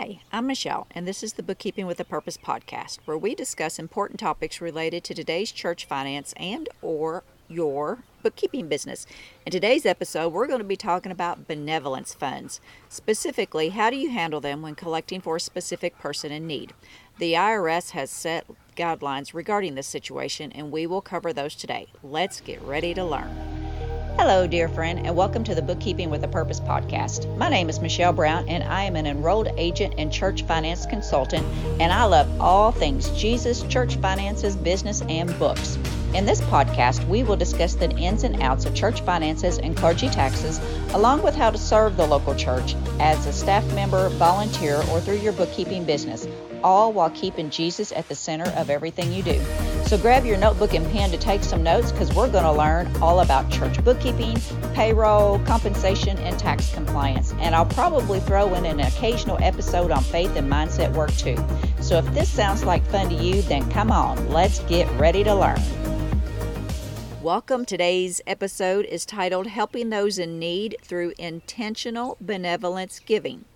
Hi, I'm Michelle, and this is the Bookkeeping with a Purpose podcast, where we discuss important topics related to today's church finance and or your bookkeeping business. In today's episode, we're going to be talking about benevolence funds. Specifically, how do you handle them when collecting for a specific person in need? The IRS has set guidelines regarding this situation, and we will cover those today. Let's get ready to learn. Hello, dear friend, and welcome to the Bookkeeping with a Purpose podcast. My name is Michelle Brown, and I am an enrolled agent and church finance consultant, and I love all things Jesus, church finances, business, and books. In this podcast, we will discuss the ins and outs of church finances and clergy taxes, along with how to serve the local church as a staff member, volunteer, or through your bookkeeping business, all while keeping Jesus at the center of everything you do. So grab your notebook and pen to take some notes because we're going to learn all about church bookkeeping, payroll, compensation, and tax compliance. And I'll probably throw in an occasional episode on faith and mindset work too. So if this sounds like fun to you, then come on, let's get ready to learn. Welcome. Today's episode is titled Helping Those in Need Through Intentional Benevolence Giving.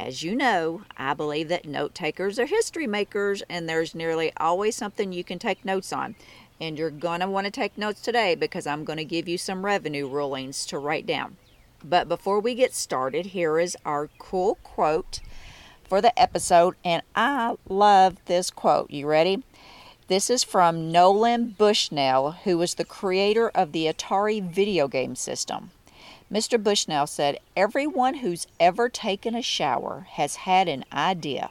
As you know, I believe that note takers are history makers, and there's nearly always something you can take notes on. And you're going to want to take notes today because I'm going to give you some revenue rulings to write down. But before we get started, here is our cool quote for the episode, and I love this quote. You ready? This is from Nolan Bushnell, who was the creator of the Atari video game system. Mr. Bushnell said, Everyone who's ever taken a shower has had an idea.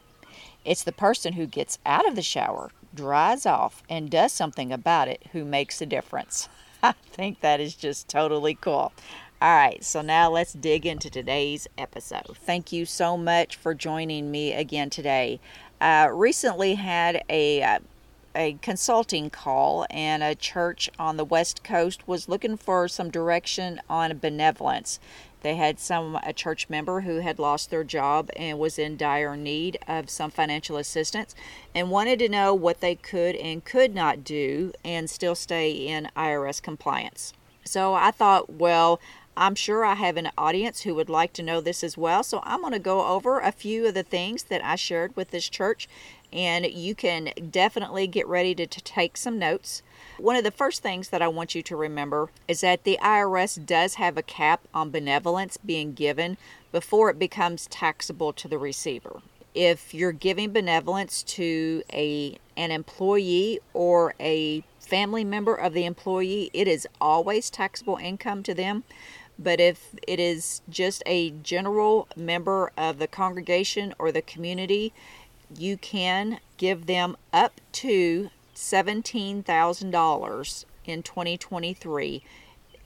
It's the person who gets out of the shower, dries off, and does something about it who makes a difference. I think that is just totally cool. All right, so now let's dig into today's episode. Thank you so much for joining me again today. I recently had a uh, a consulting call, and a church on the West Coast was looking for some direction on benevolence. They had some a church member who had lost their job and was in dire need of some financial assistance and wanted to know what they could and could not do and still stay in IRS compliance. So I thought, well, I'm sure I have an audience who would like to know this as well. So I'm going to go over a few of the things that I shared with this church and you can definitely get ready to, to, take some notes. One of the first things that I want you to remember is that the IRS does have a cap on benevolence being given before it becomes taxable to the receiver. If you're giving benevolence to a an employee or a family member of the employee, it is always taxable income to them. But if it is just a general member of the congregation or the community, you can give them up to $17,000 in 2023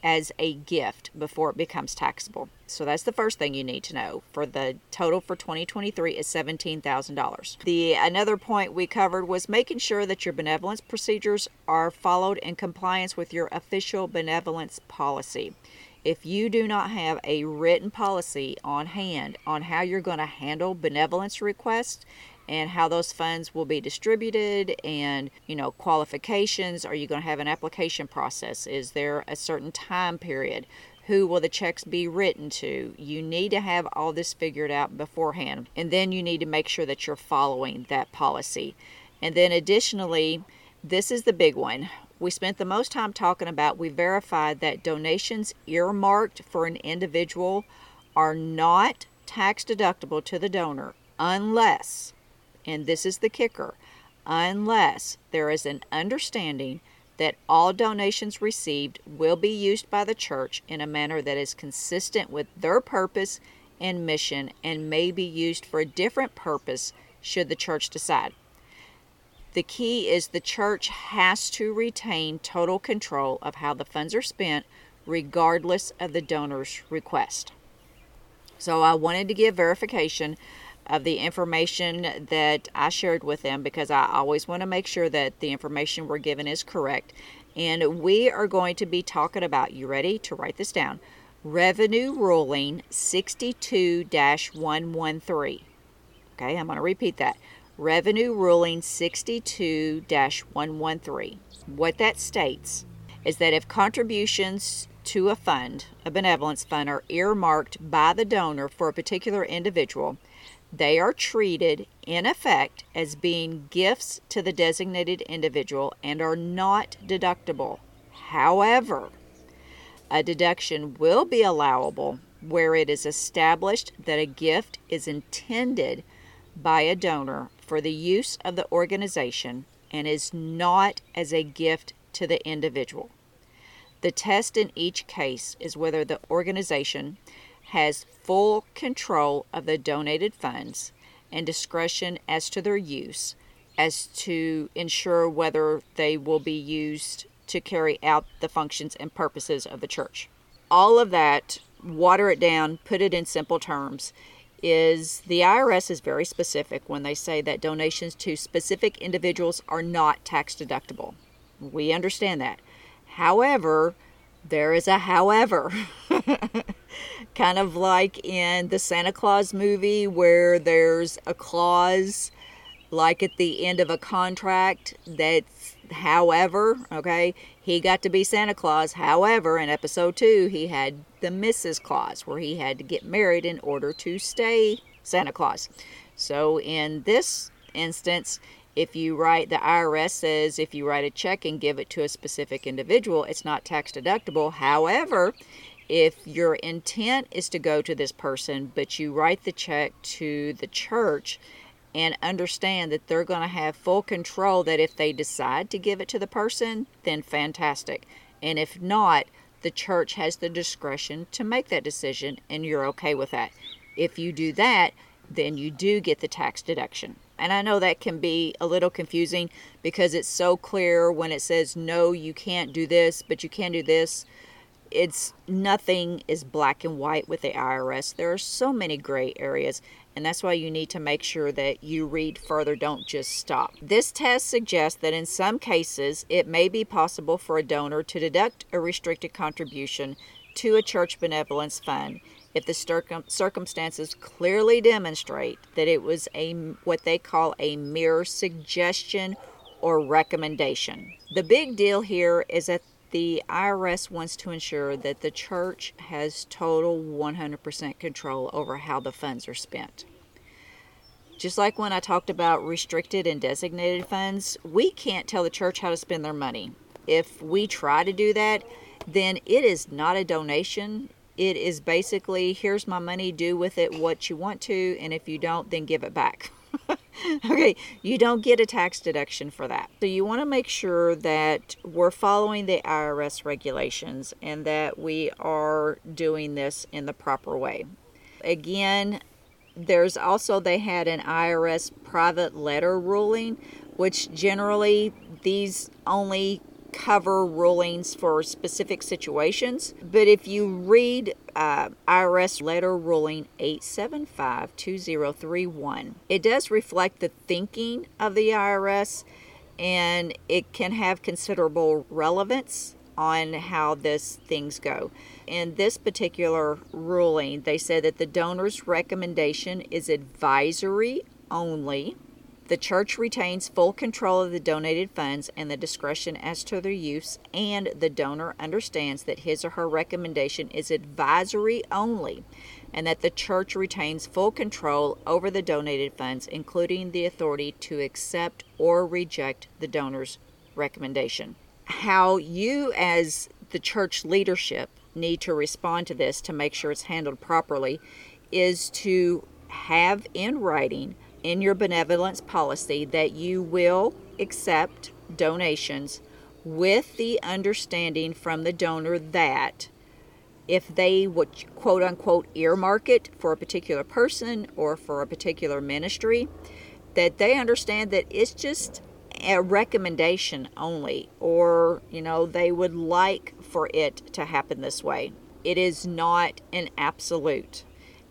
as a gift before it becomes taxable. So that's the first thing you need to know. For the total for 2023 is $17,000. The another point we covered was making sure that your benevolence procedures are followed in compliance with your official benevolence policy. If you do not have a written policy on hand on how you're going to handle benevolence requests, and how those funds will be distributed and you know qualifications. Are you going to have an application process? Is there a certain time period? Who will the checks be written to? You need to have all this figured out beforehand and then you need to make sure that you're following that policy. And then additionally this is the big one. We spent the most time talking about we verified that donations earmarked for an individual are not tax deductible to the donor unless and this is the kicker, unless there is an understanding that all donations received will be used by the church in a manner that is consistent with their purpose and mission and may be used for a different purpose should the church decide. The key is the church has to retain total control of how the funds are spent, regardless of the donor's request. So I wanted to give verification of the information that I shared with them because I always want to make sure that the information we're given is correct. And we are going to be talking about, you ready to write this down? Revenue Ruling 62 113. Okay, I'm going to repeat that. Revenue Ruling 62 113. What that states is that if contributions to a fund, a benevolence fund, are earmarked by the donor for a particular individual, They are treated, in effect, as being gifts to the designated individual and are not deductible. However, a deduction will be allowable where it is established that a gift is intended by a donor for the use of the organization and is not as a gift to the individual. The test in each case is whether the organization has full control of the donated funds and discretion as to their use, as to ensure whether they will be used to carry out the functions and purposes of the church. All of that, water it down, put it in simple terms, is the IRS is very specific when they say that donations to specific individuals are not tax deductible. We understand that. However, there is a however. kind of like in the Santa Claus movie where there's a clause like at the end of a contract that's however, okay, he got to be Santa Claus. However, in episode 2, he had the Mrs. Claus where he had to get married in order to stay Santa Claus. So in this instance, if you write the IRS says if you write a check and give it to a specific individual, it's not tax deductible. However, if your intent is to go to this person, but you write the check to the church and understand that they're going to have full control that if they decide to give it to the person, then fantastic. And if not, the church has the discretion to make that decision and you're okay with that. If you do that, then you do get the tax deduction. And I know that can be a little confusing because it's so clear when it says, no, you can't do this, but you can do this it's nothing is black and white with the IRS. There are so many gray areas, and that's why you need to make sure that you read further, don't just stop. This test suggests that in some cases it may be possible for a donor to deduct a restricted contribution to a church benevolence fund if the circum- circumstances clearly demonstrate that it was a what they call a mere suggestion or recommendation. The big deal here is that the IRS wants to ensure that the church has total 100% control over how the funds are spent. Just like when I talked about restricted and designated funds, we can't tell the church how to spend their money. If we try to do that, then it is not a donation. It is basically here's my money, do with it what you want to, and if you don't, then give it back. okay, you don't get a tax deduction for that. So you want to make sure that we're following the IRS regulations and that we are doing this in the proper way. Again, there's also they had an IRS private letter ruling, which generally these only cover rulings for specific situations. But if you read uh, IRS letter ruling 8752031, it does reflect the thinking of the IRS and it can have considerable relevance on how this things go. In this particular ruling, they said that the donor's recommendation is advisory only the church retains full control of the donated funds and the discretion as to their use, and the donor understands that his or her recommendation is advisory only, and that the church retains full control over the donated funds, including the authority to accept or reject the donor's recommendation. How you, as the church leadership, need to respond to this to make sure it's handled properly is to have in writing in your benevolence policy that you will accept donations with the understanding from the donor that if they would quote unquote earmark it for a particular person or for a particular ministry, that they understand that it's just a recommendation only, or you know, they would like for it to happen this way. It is not an absolute,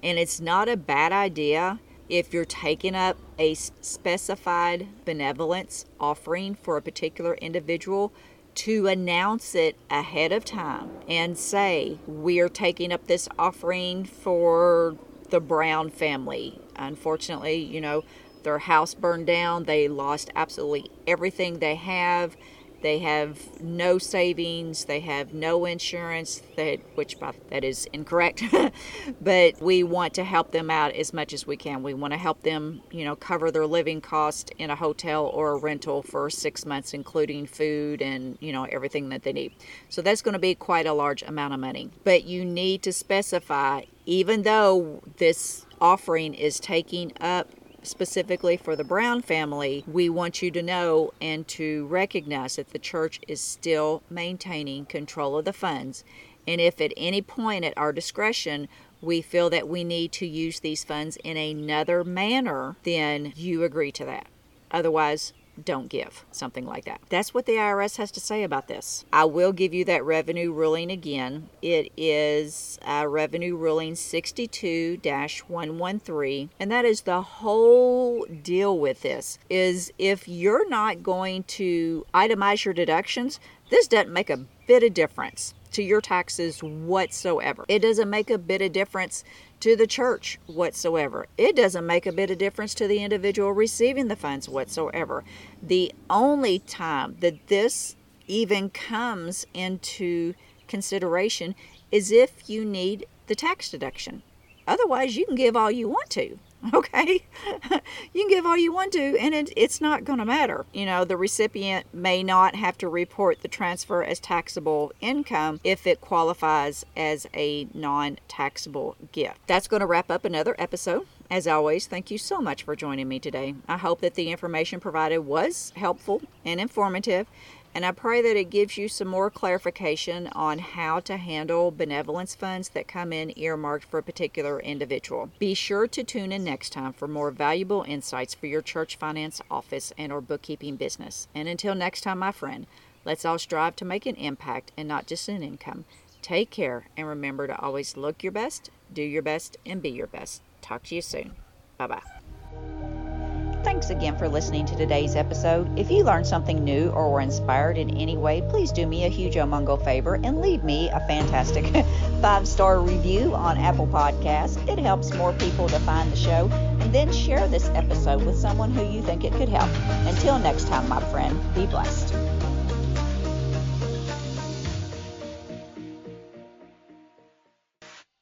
and it's not a bad idea if you're taking up a specified benevolence offering for a particular individual, to announce it ahead of time and say, We are taking up this offering for the Brown family. Unfortunately, you know, their house burned down, they lost absolutely everything they have, they have no savings, they have no insurance, that which that is incorrect. but we want to help them out as much as we can. We want to help them, you know, cover their living cost in a hotel or a rental for 6 months including food and, you know, everything that they need. So that's going to be quite a large amount of money. But you need to specify even though this offering is taking up specifically for the Brown family, we want you to know and to recognize that the church is still maintaining control of the funds. And if at any point at our discretion we feel that we need to use these funds in another manner, then you agree to that. Otherwise, don't give, something like that. That's what the IRS has to say about this. I will give you that revenue ruling again. It is uh, revenue ruling 62 113, and that is the whole deal with this is if you're not going to itemize your deductions, this doesn't make a bit of difference to your taxes whatsoever. It doesn't make a bit of difference to the church whatsoever. It doesn't make a bit of difference to the individual receiving the funds whatsoever. The only time that this even comes into consideration is if you need the tax deduction. Otherwise, you can give all you want to. okay? You can give all you want to and it, it's not going to matter. You know the recipient may not have to report the transfer as taxable income if it qualifies as a non-taxable gift. That's going to wrap up another episode. As always, thank you so much for joining me today. I hope that the information provided was helpful and informative and I pray that it gives you some more clarification on how to handle benevolence funds that come in earmarked for a particular individual. Be sure to tune in next time for more valuable insights for your church finance office and or bookkeeping business. And until next time, my friend, let's all strive to make an impact and not just an income. Take care and remember to always look your best, do your best, and be your best. Talk to you soon. Bye bye. Thanks again for listening to today's episode. If you learned something new or were inspired in any way, please do me a huge omungo favor and leave me a fantastic five star review on Apple Podcasts. It helps more people to find the show. And then share this episode with someone who you think it could help. Until next time, my friend, be blessed.